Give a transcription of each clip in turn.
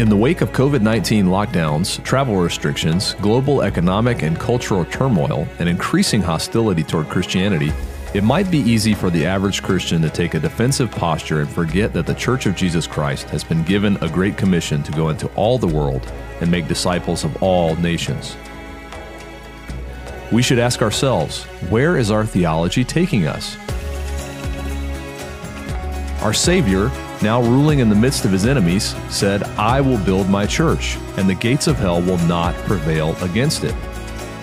In the wake of COVID 19 lockdowns, travel restrictions, global economic and cultural turmoil, and increasing hostility toward Christianity, it might be easy for the average Christian to take a defensive posture and forget that the Church of Jesus Christ has been given a great commission to go into all the world and make disciples of all nations. We should ask ourselves where is our theology taking us? Our Savior, now ruling in the midst of his enemies, said, I will build my church, and the gates of hell will not prevail against it.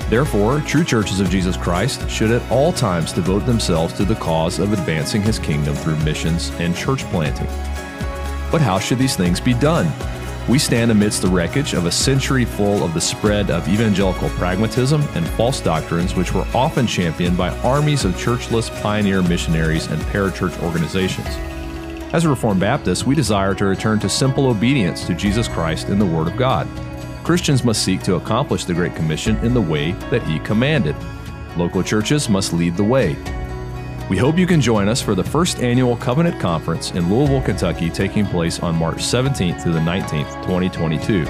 Therefore, true churches of Jesus Christ should at all times devote themselves to the cause of advancing his kingdom through missions and church planting. But how should these things be done? We stand amidst the wreckage of a century full of the spread of evangelical pragmatism and false doctrines, which were often championed by armies of churchless pioneer missionaries and parachurch organizations. As a Reformed Baptist, we desire to return to simple obedience to Jesus Christ and the Word of God. Christians must seek to accomplish the Great Commission in the way that He commanded. Local churches must lead the way. We hope you can join us for the first annual Covenant Conference in Louisville, Kentucky, taking place on March 17th through the 19th, 2022.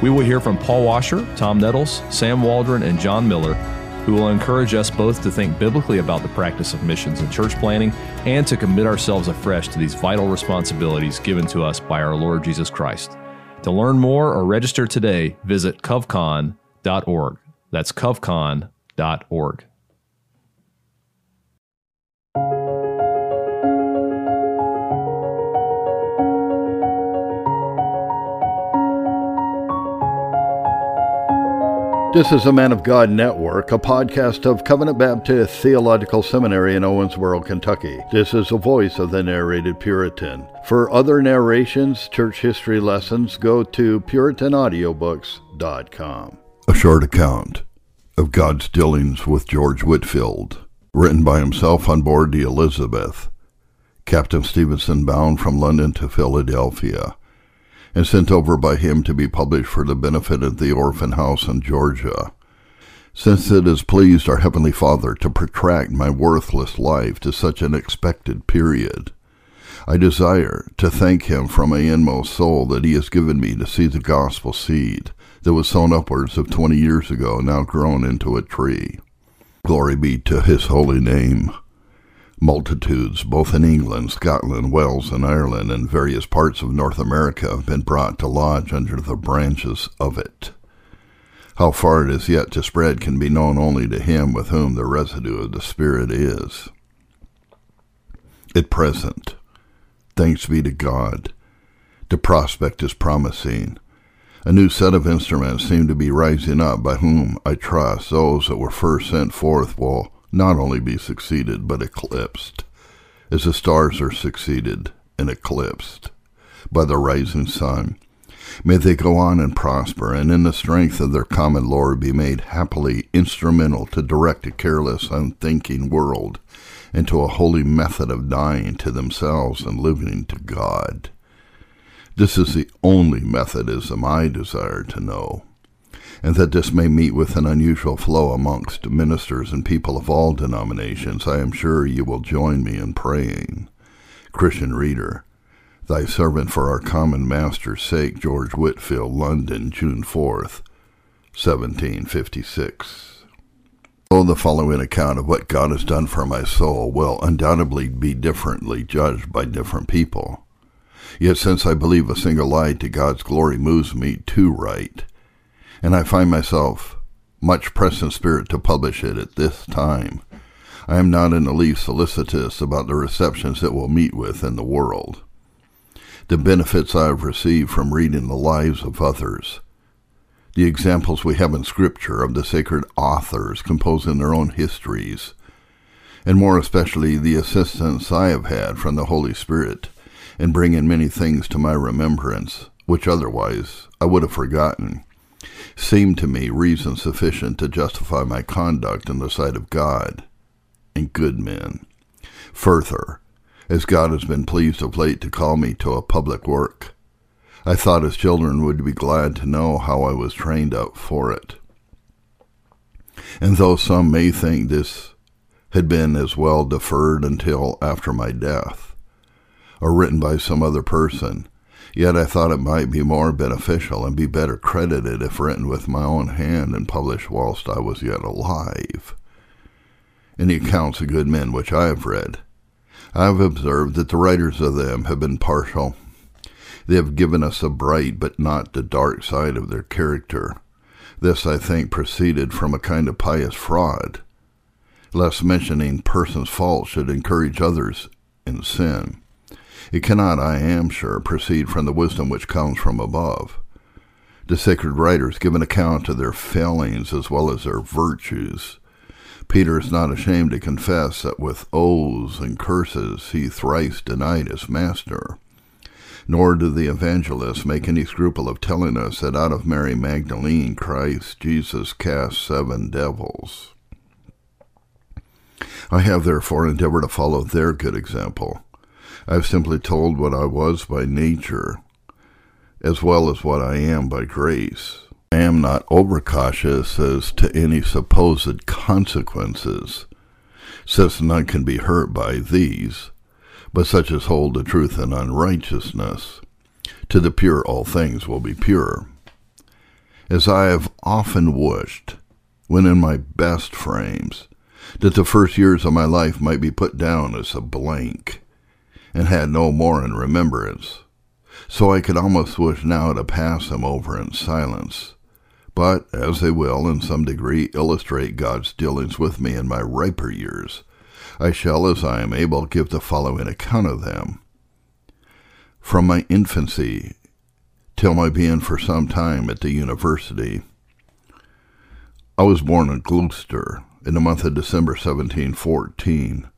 We will hear from Paul Washer, Tom Nettles, Sam Waldron, and John Miller, who will encourage us both to think biblically about the practice of missions and church planning and to commit ourselves afresh to these vital responsibilities given to us by our Lord Jesus Christ. To learn more or register today, visit covcon.org. That's covcon.org. This is a Man of God Network, a podcast of Covenant Baptist Theological Seminary in Owensboro, Kentucky. This is the voice of the narrated Puritan. For other narrations, church history lessons, go to PuritanAudiobooks.com. A short account of God's dealings with George Whitefield, written by himself on board the Elizabeth. Captain Stevenson bound from London to Philadelphia and sent over by him to be published for the benefit of the orphan house in Georgia. Since it has pleased our Heavenly Father to protract my worthless life to such an expected period, I desire to thank Him from my inmost soul that He has given me to see the gospel seed that was sown upwards of twenty years ago, now grown into a tree. Glory be to His holy name. Multitudes, both in England, Scotland, Wales, and Ireland, and various parts of North America, have been brought to lodge under the branches of it. How far it is yet to spread can be known only to him with whom the residue of the Spirit is. At present, thanks be to God, the prospect is promising. A new set of instruments seem to be rising up by whom, I trust, those that were first sent forth will not only be succeeded, but eclipsed, as the stars are succeeded and eclipsed by the rising sun. May they go on and prosper, and in the strength of their common Lord be made happily instrumental to direct a careless, unthinking world into a holy method of dying to themselves and living to God. This is the only Methodism I desire to know and that this may meet with an unusual flow amongst ministers and people of all denominations, I am sure you will join me in praying. Christian reader, thy servant for our common master's sake, George Whitefield, London, June 4th, 1756. Oh, the following account of what God has done for my soul will undoubtedly be differently judged by different people. Yet since I believe a single lie to God's glory moves me to write, and I find myself much pressed in spirit to publish it at this time. I am not in the least solicitous about the receptions it will meet with in the world. The benefits I have received from reading the lives of others, the examples we have in Scripture of the sacred authors composing their own histories, and more especially the assistance I have had from the Holy Spirit in bringing many things to my remembrance, which otherwise I would have forgotten seemed to me reason sufficient to justify my conduct in the sight of God and good men. Further, as God has been pleased of late to call me to a public work, I thought his children would be glad to know how I was trained up for it. And though some may think this had been as well deferred until after my death, or written by some other person, Yet I thought it might be more beneficial and be better credited if written with my own hand and published whilst I was yet alive. In the accounts of good men which I have read, I have observed that the writers of them have been partial. They have given us a bright but not the dark side of their character. This, I think, proceeded from a kind of pious fraud, lest mentioning persons' faults should encourage others in sin. It cannot, I am sure, proceed from the wisdom which comes from above. The sacred writers give an account of their failings as well as their virtues. Peter is not ashamed to confess that with oaths and curses he thrice denied his master. Nor do the evangelists make any scruple of telling us that out of Mary Magdalene Christ Jesus cast seven devils. I have therefore endeavored to follow their good example. I have simply told what I was by nature, as well as what I am by grace. I am not overcautious as to any supposed consequences, since none can be hurt by these, but such as hold the truth in unrighteousness. To the pure all things will be pure. As I have often wished, when in my best frames, that the first years of my life might be put down as a blank, and had no more in remembrance. So I could almost wish now to pass them over in silence. But, as they will in some degree illustrate God's dealings with me in my riper years, I shall, as I am able, give the following account of them. From my infancy till my being for some time at the university, I was born in Gloucester in the month of December 1714.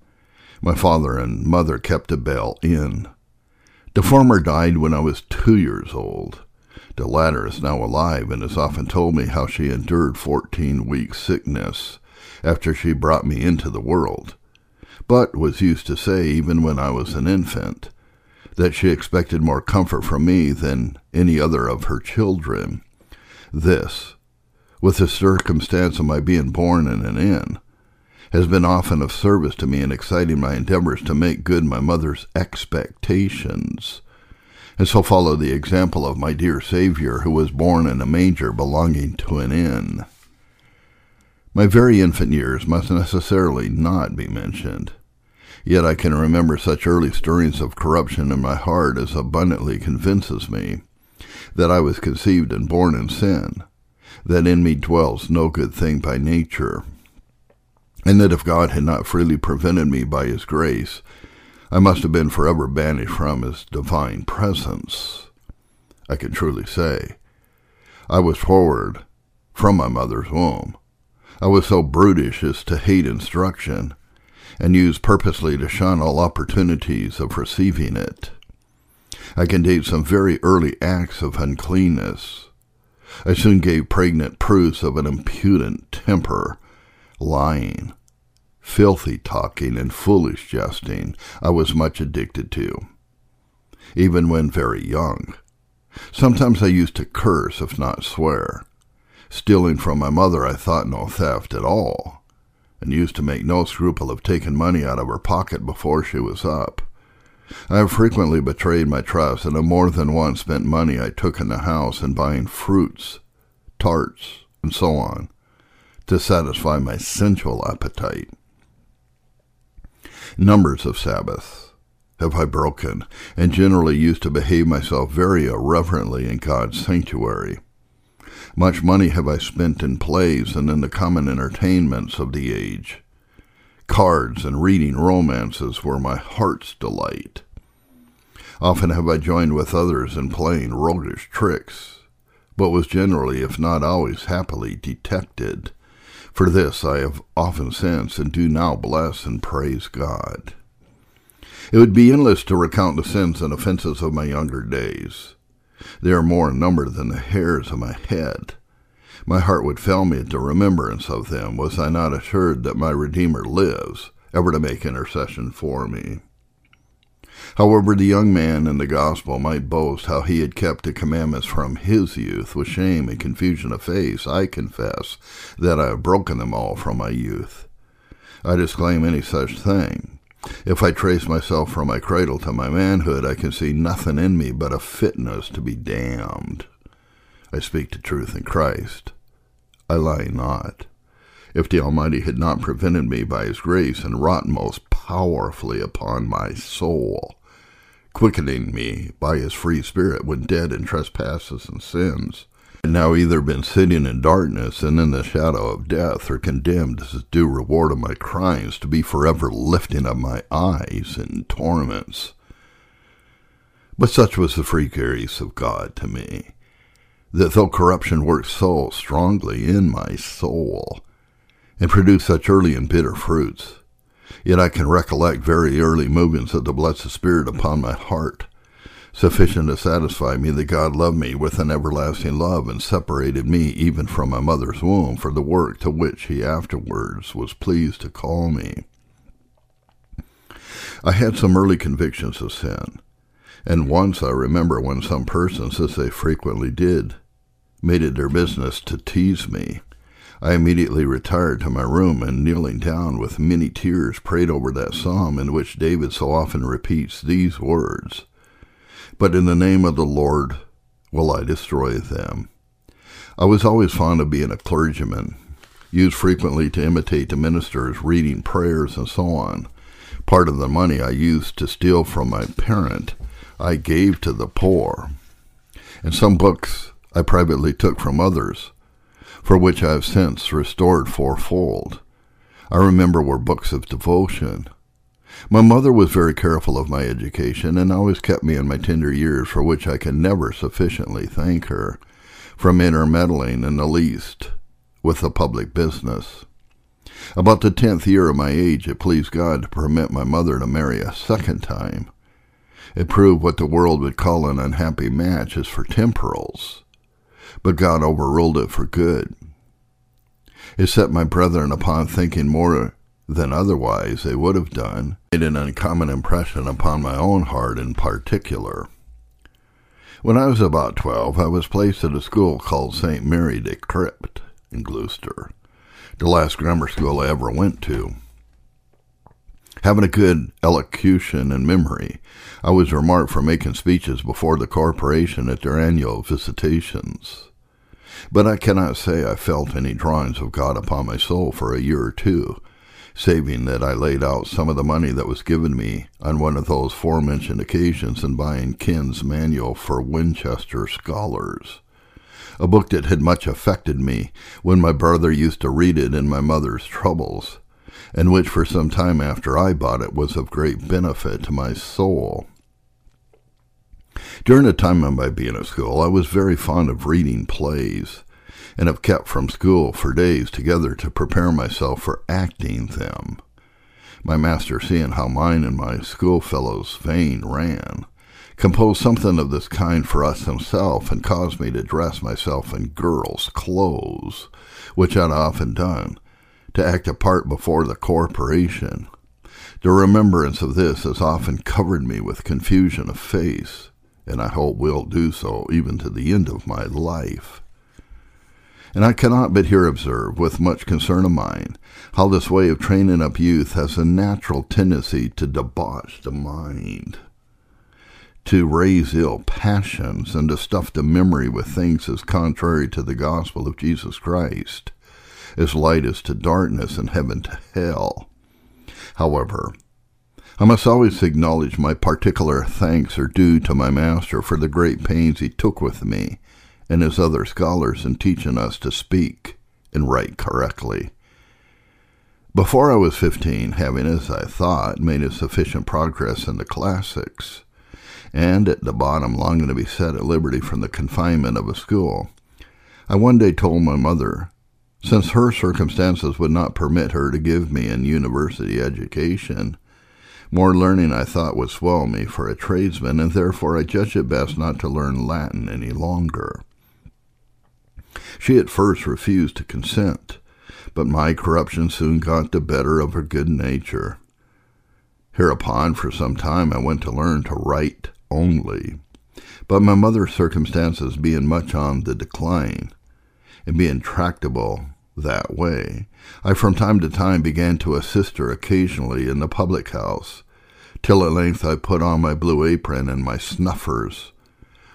My father and mother kept a Bell Inn. The former died when I was two years old. The latter is now alive and has often told me how she endured fourteen weeks' sickness after she brought me into the world, but was used to say, even when I was an infant, that she expected more comfort from me than any other of her children. This, with the circumstance of my being born in an inn, has been often of service to me in exciting my endeavors to make good my mother's expectations, and so follow the example of my dear Savior, who was born in a manger belonging to an inn. My very infant years must necessarily not be mentioned. Yet I can remember such early stirrings of corruption in my heart as abundantly convinces me that I was conceived and born in sin, that in me dwells no good thing by nature, and that if God had not freely prevented me by his grace, I must have been forever banished from his divine presence. I can truly say, I was forward from my mother's womb. I was so brutish as to hate instruction, and used purposely to shun all opportunities of receiving it. I can date some very early acts of uncleanness. I soon gave pregnant proofs of an impudent temper, lying, filthy talking, and foolish jesting I was much addicted to, even when very young. Sometimes I used to curse, if not swear. Stealing from my mother I thought no theft at all, and used to make no scruple of taking money out of her pocket before she was up. I have frequently betrayed my trust, and have more than once spent money I took in the house in buying fruits, tarts, and so on, to satisfy my sensual appetite. Numbers of Sabbaths have I broken, and generally used to behave myself very irreverently in God's sanctuary. Much money have I spent in plays and in the common entertainments of the age. Cards and reading romances were my heart's delight. Often have I joined with others in playing roguish tricks, but was generally, if not always, happily detected. For this I have often since and do now bless and praise God. It would be endless to recount the sins and offenses of my younger days. They are more in number than the hairs of my head. My heart would fail me at the remembrance of them, was I not assured that my Redeemer lives, ever to make intercession for me. However, the young man in the gospel might boast how he had kept the commandments from his youth with shame and confusion of face. I confess that I have broken them all from my youth. I disclaim any such thing. If I trace myself from my cradle to my manhood, I can see nothing in me but a fitness to be damned. I speak the truth in Christ. I lie not. If the Almighty had not prevented me by his grace and wrought most powerfully upon my soul, quickening me by his free spirit when dead in trespasses and sins, and now either been sitting in darkness and in the shadow of death, or condemned as the due reward of my crimes to be forever lifting up my eyes in torments. But such was the free grace of God to me, that though corruption worked so strongly in my soul, and produced such early and bitter fruits, Yet I can recollect very early movements of the blessed Spirit upon my heart, sufficient to satisfy me that God loved me with an everlasting love and separated me even from my mother's womb for the work to which he afterwards was pleased to call me. I had some early convictions of sin, and once I remember when some persons, as they frequently did, made it their business to tease me I immediately retired to my room and, kneeling down with many tears, prayed over that psalm in which David so often repeats these words But in the name of the Lord will I destroy them. I was always fond of being a clergyman, used frequently to imitate the ministers, reading prayers and so on. Part of the money I used to steal from my parent I gave to the poor, and some books I privately took from others for which I have since restored fourfold. I remember were books of devotion. My mother was very careful of my education and always kept me in my tender years, for which I can never sufficiently thank her, from intermeddling in the least with the public business. About the tenth year of my age, it pleased God to permit my mother to marry a second time. It proved what the world would call an unhappy match as for temporals but God overruled it for good. It set my brethren upon thinking more than otherwise they would have done, made an uncommon impression upon my own heart in particular. When I was about twelve, I was placed at a school called St. Mary de Crypt in Gloucester, the last grammar school I ever went to. Having a good elocution and memory, I was remarked for making speeches before the corporation at their annual visitations. But I cannot say I felt any drawings of God upon my soul for a year or two, saving that I laid out some of the money that was given me on one of those forementioned occasions in buying Ken's Manual for Winchester Scholars, a book that had much affected me when my brother used to read it in my mother's troubles and which for some time after I bought it was of great benefit to my soul. During the time of my being at school, I was very fond of reading plays, and have kept from school for days together to prepare myself for acting them. My master, seeing how mine and my schoolfellows' vein ran, composed something of this kind for us himself, and caused me to dress myself in girls' clothes, which I'd often done, to act a part before the corporation. The remembrance of this has often covered me with confusion of face, and I hope will do so even to the end of my life. And I cannot but here observe, with much concern of mine, how this way of training up youth has a natural tendency to debauch the mind, to raise ill passions, and to stuff the memory with things as contrary to the gospel of Jesus Christ as light as to darkness and heaven to hell. However, I must always acknowledge my particular thanks are due to my master for the great pains he took with me and his other scholars in teaching us to speak and write correctly. Before I was fifteen, having, as I thought, made a sufficient progress in the classics, and at the bottom longing to be set at liberty from the confinement of a school, I one day told my mother since her circumstances would not permit her to give me an university education, more learning I thought would swell me for a tradesman, and therefore I judged it best not to learn Latin any longer. She at first refused to consent, but my corruption soon got the better of her good nature. Hereupon, for some time, I went to learn to write only. But my mother's circumstances being much on the decline, and being tractable that way. I from time to time began to assist her occasionally in the public house, till at length I put on my blue apron and my snuffers,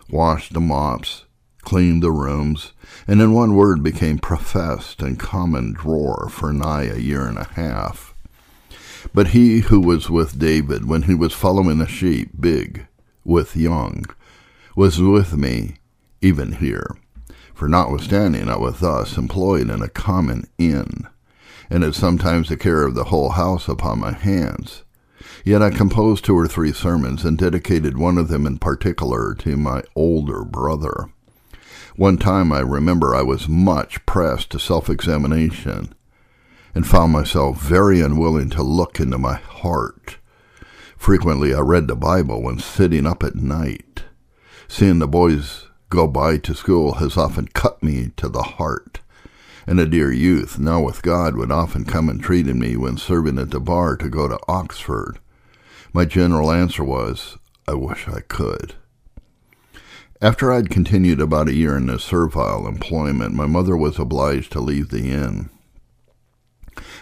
washed the mops, cleaned the rooms, and in one word became professed and common drawer for nigh a year and a half. But he who was with David when he was following the sheep, big, with young, was with me even here. For notwithstanding I was thus employed in a common inn, and had sometimes the care of the whole house upon my hands, Yet I composed two or three sermons and dedicated one of them in particular to my older brother. One time I remember I was much pressed to self-examination and found myself very unwilling to look into my heart. Frequently I read the Bible when sitting up at night. Seeing the boys go by to school has often cut me to the heart and a dear youth, now with God, would often come and treat me when serving at the bar to go to Oxford. My general answer was, I wish I could. After I'd continued about a year in this servile employment, my mother was obliged to leave the inn.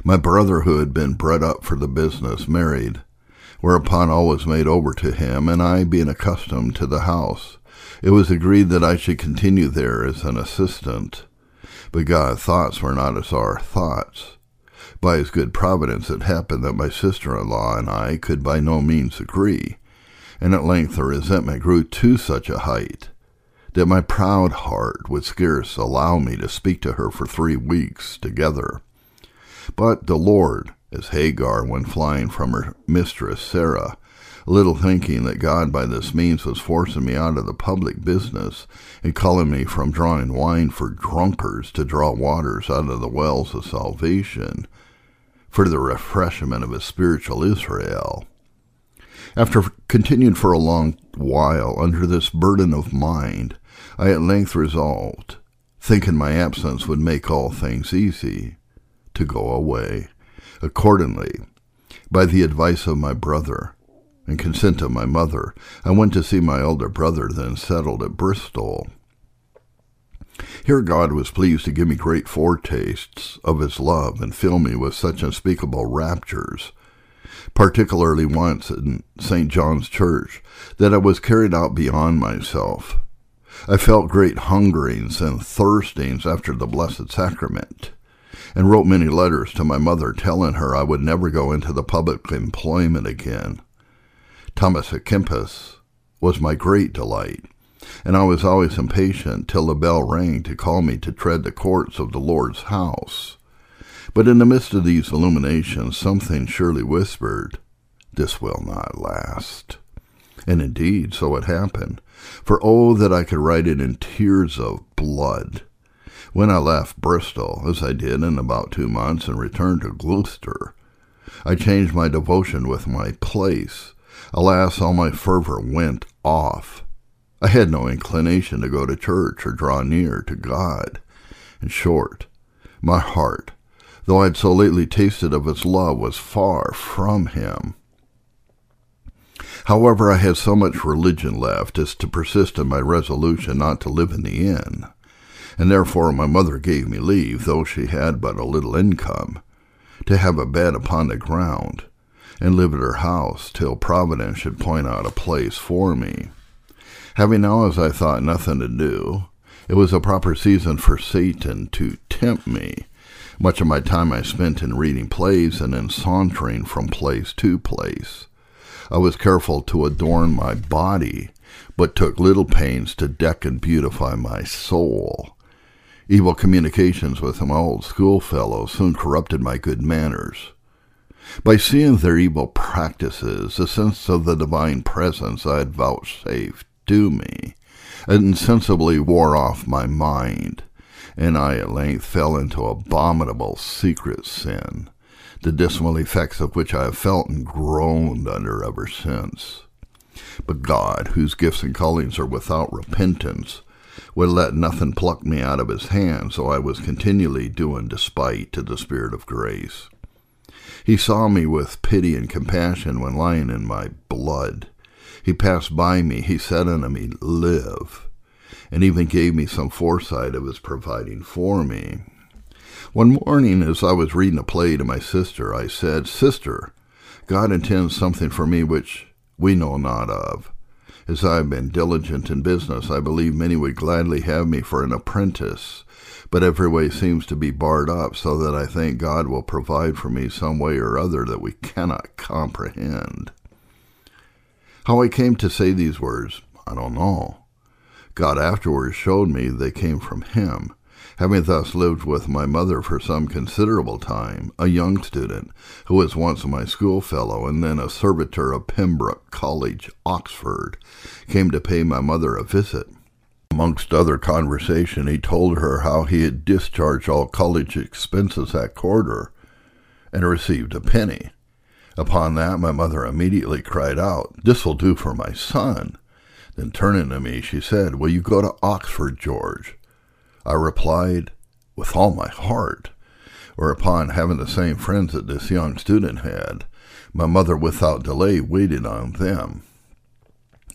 My brother, who had been bred up for the business, married, whereupon all was made over to him, and I, being accustomed to the house, it was agreed that I should continue there as an assistant. But God's thoughts were not as our thoughts. By his good providence it happened that my sister-in-law and I could by no means agree, and at length the resentment grew to such a height that my proud heart would scarce allow me to speak to her for three weeks together. But the Lord, as Hagar went flying from her mistress Sarah, little thinking that God by this means was forcing me out of the public business and calling me from drawing wine for drunkards to draw waters out of the wells of salvation, for the refreshment of his spiritual Israel. After continued for a long while under this burden of mind, I at length resolved, thinking my absence would make all things easy, to go away. Accordingly, by the advice of my brother and consent of my mother, I went to see my elder brother, then settled at Bristol. Here God was pleased to give me great foretastes of his love and fill me with such unspeakable raptures, particularly once in St. John's Church, that I was carried out beyond myself. I felt great hungerings and thirstings after the Blessed Sacrament, and wrote many letters to my mother telling her I would never go into the public employment again. Thomas à Kempis was my great delight and I was always impatient till the bell rang to call me to tread the courts of the Lord's house. But in the midst of these illuminations, something surely whispered, This will not last. And indeed, so it happened. For oh, that I could write it in tears of blood. When I left Bristol, as I did in about two months, and returned to Gloucester, I changed my devotion with my place. Alas, all my fervor went off I had no inclination to go to church or draw near to God. In short, my heart, though I had so lately tasted of his love, was far from him. However, I had so much religion left as to persist in my resolution not to live in the inn, and therefore my mother gave me leave, though she had but a little income, to have a bed upon the ground, and live at her house till Providence should point out a place for me. Having now, as I thought, nothing to do, it was a proper season for Satan to tempt me. Much of my time I spent in reading plays and in sauntering from place to place. I was careful to adorn my body, but took little pains to deck and beautify my soul. Evil communications with my old schoolfellows soon corrupted my good manners. By seeing their evil practices, a sense of the divine presence I had vouchsafed to me, insensibly wore off my mind, and I at length fell into abominable secret sin, the dismal effects of which I have felt and groaned under ever since. But God, whose gifts and callings are without repentance, would let nothing pluck me out of his hand, so I was continually doing despite to the Spirit of grace. He saw me with pity and compassion when lying in my blood, he passed by me, he said unto me, Live, and even gave me some foresight of his providing for me. One morning, as I was reading a play to my sister, I said, Sister, God intends something for me which we know not of. As I have been diligent in business, I believe many would gladly have me for an apprentice, but every way seems to be barred up, so that I think God will provide for me some way or other that we cannot comprehend. How I came to say these words, I don't know. God afterwards showed me they came from Him. Having thus lived with my mother for some considerable time, a young student, who was once my schoolfellow and then a servitor of Pembroke College, Oxford, came to pay my mother a visit. Amongst other conversation, he told her how he had discharged all college expenses that quarter and received a penny. Upon that, my mother immediately cried out, This will do for my son. Then turning to me, she said, Will you go to Oxford, George? I replied, With all my heart. Whereupon, having the same friends that this young student had, my mother without delay waited on them.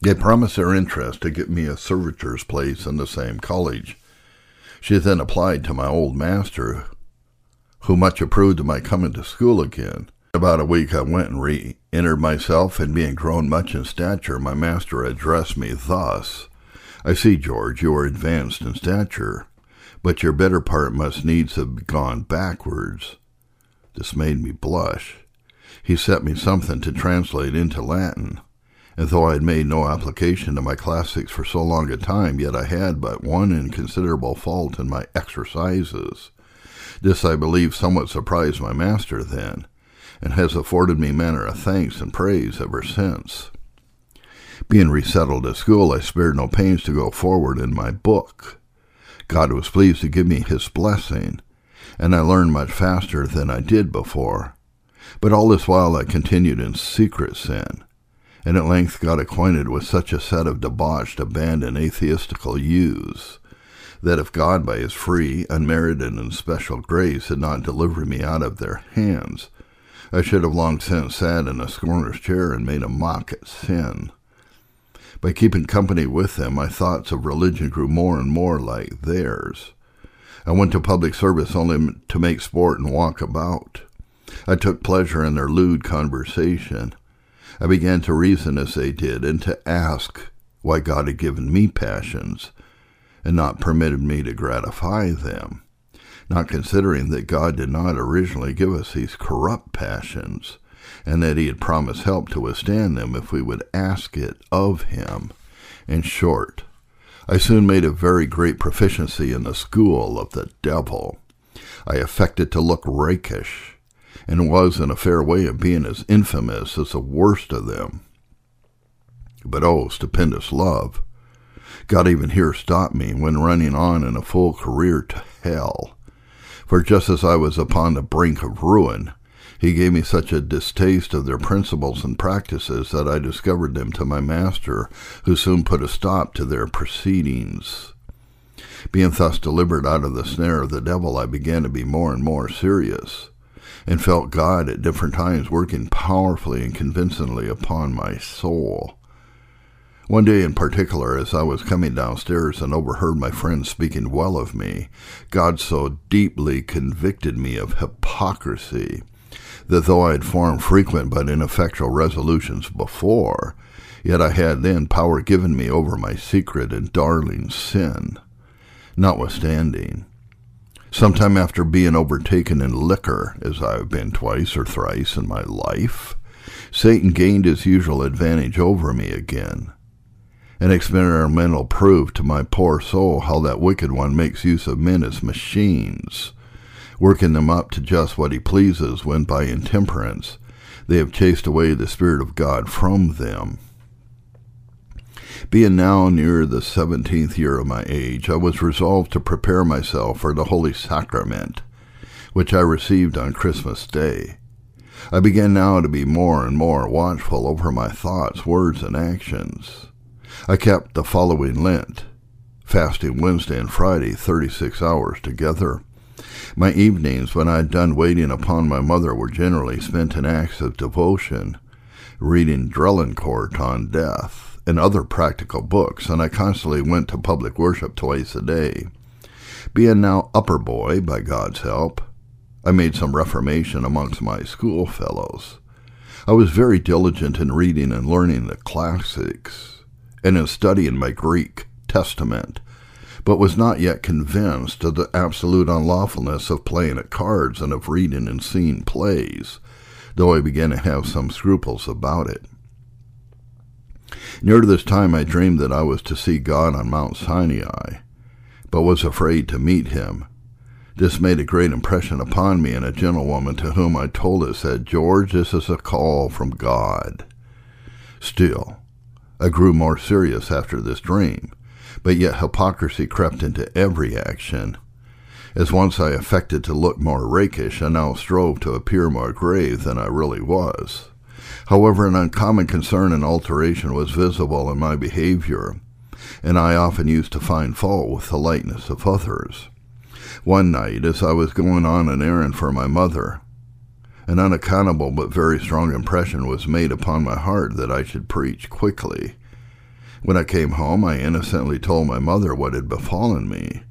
They promised their interest to get me a servitor's place in the same college. She then applied to my old master, who much approved of my coming to school again. About a week I went and re entered myself, and being grown much in stature, my master addressed me thus I see, George, you are advanced in stature, but your better part must needs have gone backwards. This made me blush. He set me something to translate into Latin, and though I had made no application to my classics for so long a time, yet I had but one inconsiderable fault in my exercises. This, I believe, somewhat surprised my master then, and has afforded me manner of thanks and praise ever since. Being resettled at school, I spared no pains to go forward in my book. God was pleased to give me his blessing, and I learned much faster than I did before. But all this while I continued in secret sin, and at length got acquainted with such a set of debauched, abandoned, atheistical youths, that if God by his free, unmerited, and special grace had not delivered me out of their hands, I should have long since sat in a scorner's chair and made a mock at sin. By keeping company with them, my thoughts of religion grew more and more like theirs. I went to public service only to make sport and walk about. I took pleasure in their lewd conversation. I began to reason as they did, and to ask why God had given me passions, and not permitted me to gratify them, not considering that God did not originally give us these corrupt passions, and that he had promised help to withstand them if we would ask it of him. In short, I soon made a very great proficiency in the school of the devil. I affected to look rakish, and was in a fair way of being as infamous as the worst of them. But oh, stupendous love! God even here stopped me when running on in a full career to hell. For just as I was upon the brink of ruin, he gave me such a distaste of their principles and practices that I discovered them to my master, who soon put a stop to their proceedings. Being thus delivered out of the snare of the devil, I began to be more and more serious, and felt God at different times working powerfully and convincingly upon my soul. One day in particular, as I was coming downstairs and overheard my friends speaking well of me, God so deeply convicted me of hypocrisy that though I had formed frequent but ineffectual resolutions before, yet I had then power given me over my secret and darling sin. Notwithstanding, some time after being overtaken in liquor, as I have been twice or thrice in my life, Satan gained his usual advantage over me again. An experimental proof to my poor soul how that wicked one makes use of men as machines working them up to just what he pleases when by intemperance they have chased away the Spirit of God from them. Being now near the seventeenth year of my age, I was resolved to prepare myself for the Holy Sacrament, which I received on Christmas Day. I began now to be more and more watchful over my thoughts, words, and actions. I kept the following Lent, fasting Wednesday and Friday, thirty six hours together, my evenings, when I had done waiting upon my mother, were generally spent in acts of devotion, reading Drelincourt on death and other practical books, and I constantly went to public worship twice a day. Being now upper boy, by God's help, I made some reformation amongst my schoolfellows. I was very diligent in reading and learning the classics and in studying my Greek Testament, but was not yet convinced of the absolute unlawfulness of playing at cards and of reading and seeing plays, though I began to have some scruples about it. Near to this time I dreamed that I was to see God on Mount Sinai, but was afraid to meet him. This made a great impression upon me, and a gentlewoman to whom I told it said, George, this is a call from God. Still, I grew more serious after this dream, but yet hypocrisy crept into every action. As once I affected to look more rakish, I now strove to appear more grave than I really was. However, an uncommon concern and alteration was visible in my behavior, and I often used to find fault with the lightness of others. One night, as I was going on an errand for my mother, an unaccountable but very strong impression was made upon my heart that I should preach quickly. When I came home, I innocently told my mother what had befallen me,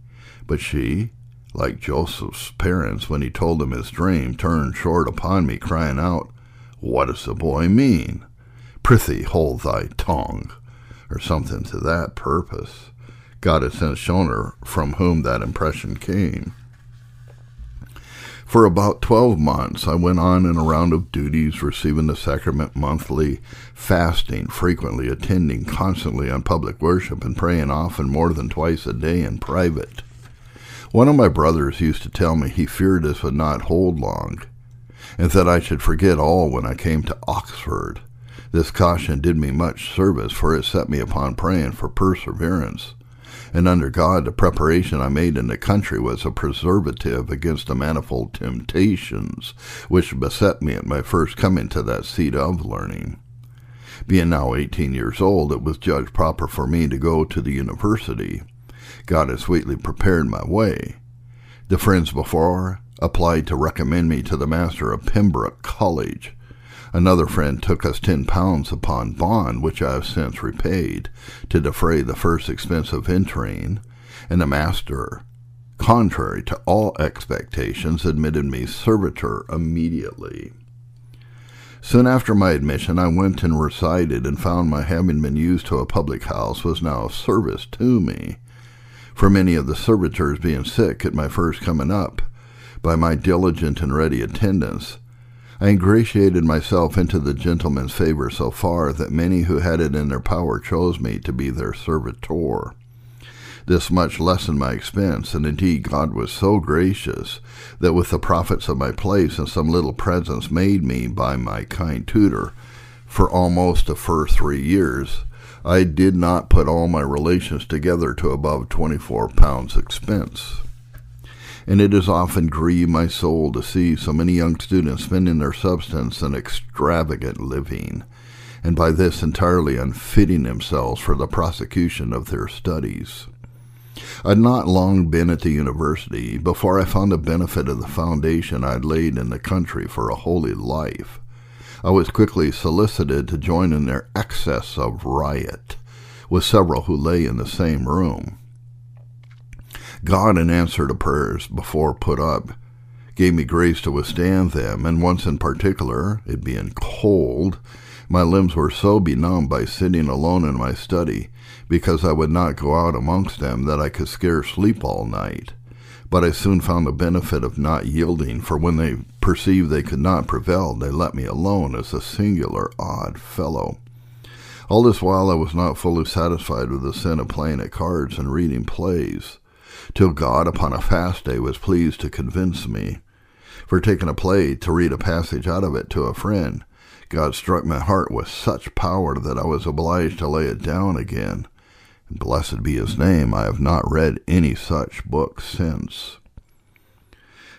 but she, like Joseph's parents when he told them his dream, turned short upon me, crying out, What does the boy mean? Prithee, hold thy tongue, or something to that purpose. God had since shown her from whom that impression came. For about twelve months, I went on in a round of duties, receiving the sacrament monthly, fasting frequently, attending constantly on public worship, and praying often more than twice a day in private. One of my brothers used to tell me he feared this would not hold long, and that I should forget all when I came to Oxford. This caution did me much service, for it set me upon praying for perseverance and under God, the preparation I made in the country was a preservative against the manifold temptations which beset me at my first coming to that seat of learning. Being now eighteen years old, it was judged proper for me to go to the university. God had sweetly prepared my way. The friends before applied to recommend me to the master of Pembroke College, Another friend took us ten pounds upon bond, which I have since repaid, to defray the first expense of entering, and the master, contrary to all expectations, admitted me servitor immediately. Soon after my admission, I went and resided, and found my having been used to a public house was now of service to me. For many of the servitors being sick at my first coming up, by my diligent and ready attendance, I ingratiated myself into the gentleman's favor so far that many who had it in their power chose me to be their servitor. This much lessened my expense, and indeed God was so gracious that with the profits of my place and some little presents made me by my kind tutor for almost the first three years, I did not put all my relations together to above twenty four pounds expense and it has often grieved my soul to see so many young students spending their substance in extravagant living, and by this entirely unfitting themselves for the prosecution of their studies. I had not long been at the university before I found the benefit of the foundation I had laid in the country for a holy life. I was quickly solicited to join in their excess of riot, with several who lay in the same room. God, in answer to prayers before put up, gave me grace to withstand them, and once in particular, it being cold, my limbs were so benumbed by sitting alone in my study, because I would not go out amongst them, that I could scarce sleep all night. But I soon found the benefit of not yielding, for when they perceived they could not prevail, they let me alone as a singular odd fellow. All this while I was not fully satisfied with the sin of playing at cards and reading plays till God upon a fast day was pleased to convince me. For taking a play to read a passage out of it to a friend, God struck my heart with such power that I was obliged to lay it down again. And blessed be his name, I have not read any such book since.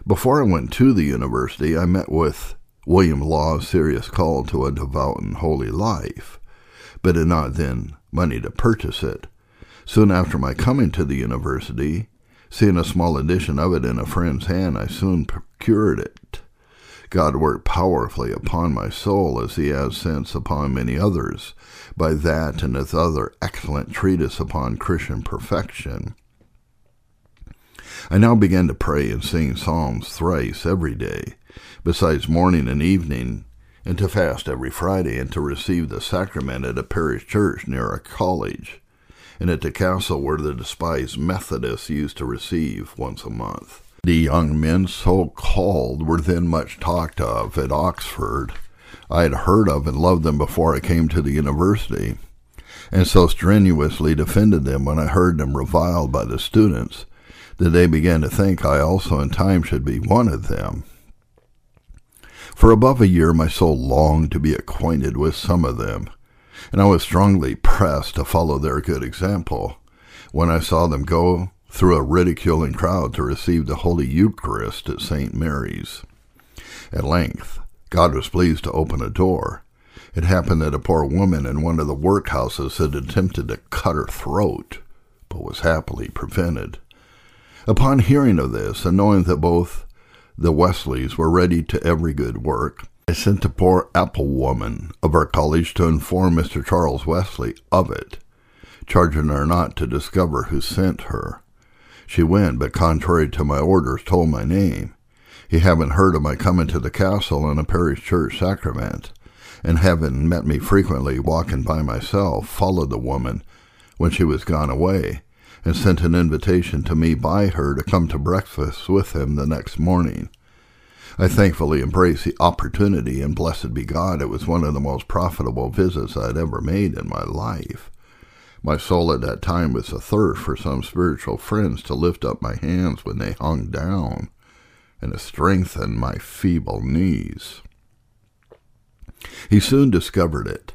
Before I went to the university, I met with William Law's serious call to a devout and holy life, but had not then money to purchase it. Soon after my coming to the university, Seeing a small edition of it in a friend's hand, I soon procured it. God worked powerfully upon my soul, as he has since upon many others, by that and his other excellent treatise upon Christian perfection. I now began to pray and sing psalms thrice every day, besides morning and evening, and to fast every Friday, and to receive the sacrament at a parish church near a college, and at the castle where the despised Methodists used to receive once a month. The young men so called were then much talked of at Oxford. I had heard of and loved them before I came to the university, and so strenuously defended them when I heard them reviled by the students that they began to think I also in time should be one of them. For above a year my soul longed to be acquainted with some of them, and I was strongly pressed to follow their good example. When I saw them go through a ridiculing crowd to receive the Holy Eucharist at St. Mary's. At length, God was pleased to open a door. It happened that a poor woman in one of the workhouses had attempted to cut her throat, but was happily prevented. Upon hearing of this, and knowing that both the Wesleys were ready to every good work, I sent a poor apple woman of our college to inform Mr. Charles Wesley of it, charging her not to discover who sent her. She went, but contrary to my orders, told my name. He having heard of my coming to the castle in a parish church sacrament, and having met me frequently walking by myself, followed the woman when she was gone away, and sent an invitation to me by her to come to breakfast with him the next morning. I thankfully embraced the opportunity, and blessed be God, it was one of the most profitable visits I had ever made in my life. My soul at that time was athirst for some spiritual friends to lift up my hands when they hung down, and to strengthen my feeble knees. He soon discovered it,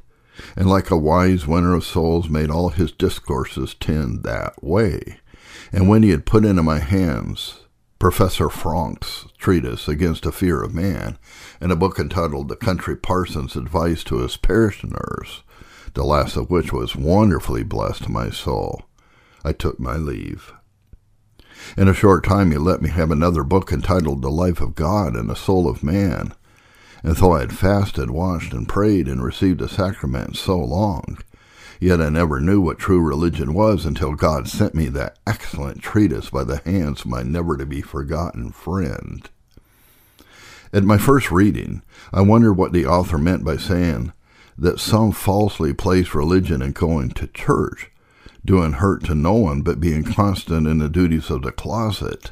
and like a wise winner of souls made all his discourses tend that way. And when he had put into my hands Professor Francke's treatise against a fear of man, and a book entitled The Country Parson's Advice to His Parishioners, the last of which was wonderfully blessed to my soul, I took my leave. In a short time he let me have another book entitled The Life of God and the Soul of Man, and though I had fasted, watched, and prayed, and received the sacrament so long, yet I never knew what true religion was until God sent me that excellent treatise by the hands of my never to be forgotten friend. At my first reading, I wondered what the author meant by saying that some falsely place religion in going to church, doing hurt to no one but being constant in the duties of the closet,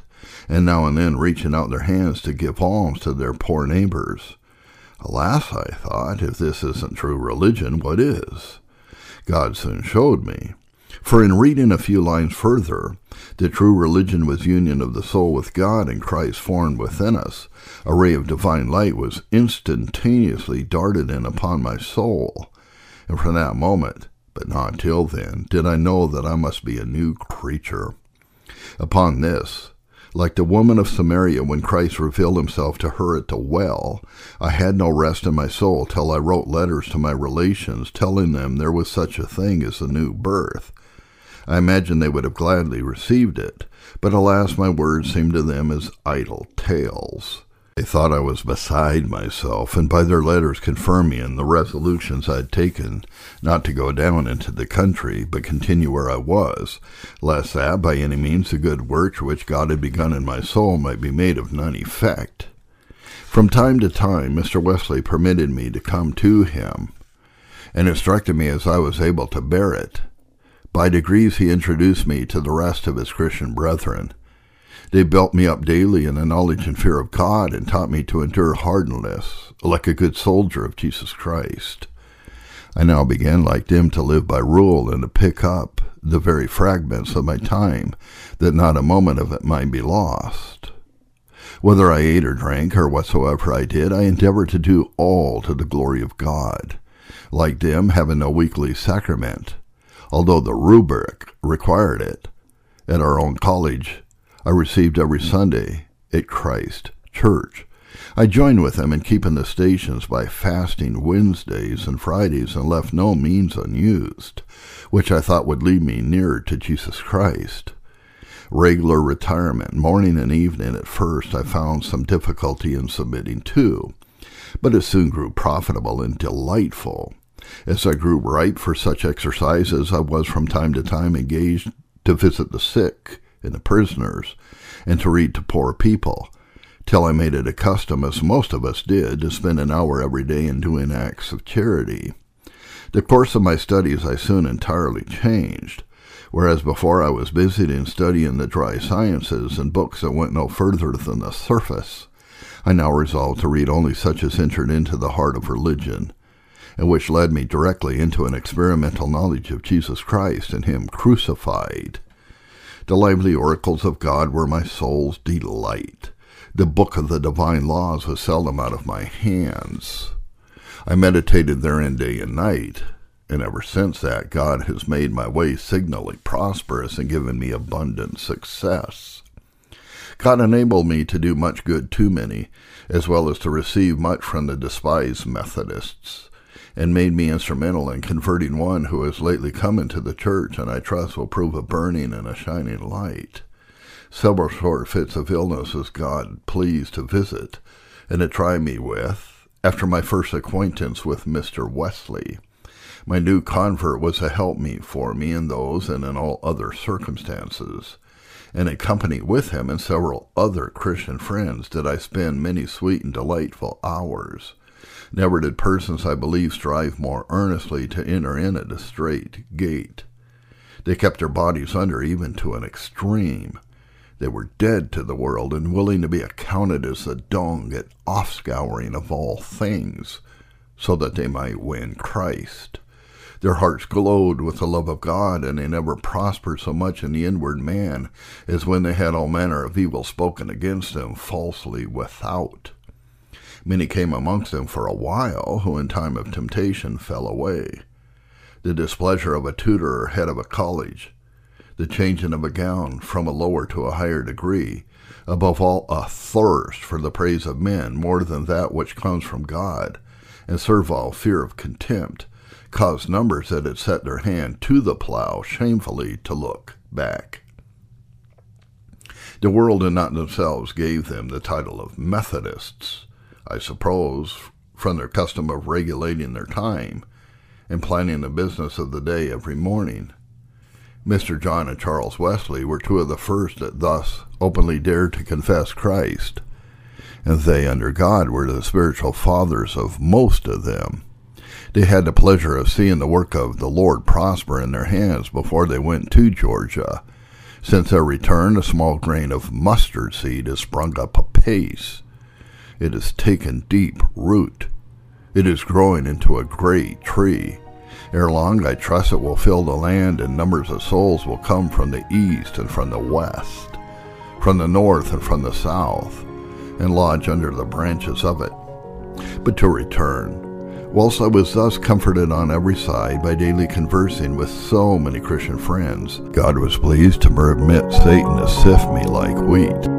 and now and then reaching out their hands to give alms to their poor neighbors. Alas, I thought, if this isn't true religion, what is? God soon showed me. For in reading a few lines further, the true religion was union of the soul with God and Christ formed within us, a ray of divine light was instantaneously darted in upon my soul. And from that moment, but not till then, did I know that I must be a new creature. Upon this, like the woman of Samaria when Christ revealed himself to her at the well, I had no rest in my soul till I wrote letters to my relations telling them there was such a thing as a new birth. I imagine they would have gladly received it, but alas, my words seemed to them as idle tales. They thought I was beside myself, and by their letters confirmed me in the resolutions I had taken not to go down into the country, but continue where I was, lest that by any means the good work which God had begun in my soul might be made of none effect. From time to time, Mr. Wesley permitted me to come to him, and instructed me as I was able to bear it. By degrees, he introduced me to the rest of his Christian brethren they built me up daily in the knowledge and fear of God and taught me to endure hardness like a good soldier of Jesus Christ. I now began, like them, to live by rule and to pick up the very fragments of my time, that not a moment of it might be lost. Whether I ate or drank, or whatsoever I did, I endeavored to do all to the glory of God. Like them, having no weekly sacrament, although the rubric required it. At our own college, I received every Sunday at Christ Church. I joined with them in keeping the stations by fasting Wednesdays and Fridays and left no means unused, which I thought would lead me nearer to Jesus Christ. Regular retirement, morning and evening, at first I found some difficulty in submitting to, but it soon grew profitable and delightful. As I grew ripe for such exercises, I was from time to time engaged to visit the sick and the prisoners, and to read to poor people, till I made it a custom, as most of us did, to spend an hour every day in doing acts of charity. The course of my studies I soon entirely changed. Whereas before I was busied in studying the dry sciences and books that went no further than the surface, I now resolved to read only such as entered into the heart of religion, and which led me directly into an experimental knowledge of Jesus Christ and Him crucified. The lively oracles of God were my soul's delight. The book of the divine laws was seldom out of my hands. I meditated therein day and night, and ever since that, God has made my way signally prosperous and given me abundant success. God enabled me to do much good to many, as well as to receive much from the despised Methodists, and made me instrumental in converting one who has lately come into the church, and I trust will prove a burning and a shining light. Several short fits of illness was God pleased to visit, and to try me with, after my first acquaintance with Mr. Wesley. My new convert was a helpmeet for me in those and in all other circumstances and in company with him and several other Christian friends did I spend many sweet and delightful hours. Never did persons, I believe, strive more earnestly to enter in at a strait gate. They kept their bodies under even to an extreme. They were dead to the world and willing to be accounted as the dung and offscouring of all things, so that they might win Christ. Their hearts glowed with the love of God, and they never prospered so much in the inward man as when they had all manner of evil spoken against them falsely without. Many came amongst them for a while, who in time of temptation fell away. The displeasure of a tutor or head of a college, the changing of a gown from a lower to a higher degree, above all a thirst for the praise of men more than that which comes from God, and servile fear of contempt, caused numbers that had set their hand to the plow shamefully to look back. The world and not themselves gave them the title of Methodists, I suppose, from their custom of regulating their time and planning the business of the day every morning. Mr. John and Charles Wesley were two of the first that thus openly dared to confess Christ, and they, under God, were the spiritual fathers of most of them. They had the pleasure of seeing the work of the Lord prosper in their hands before they went to Georgia. Since their return, a small grain of mustard seed has sprung up apace. It has taken deep root. It is growing into a great tree. Ere long, I trust it will fill the land, and numbers of souls will come from the east and from the west, from the north and from the south, and lodge under the branches of it. But to return, Whilst I was thus comforted on every side by daily conversing with so many Christian friends, God was pleased to permit Satan to sift me like wheat.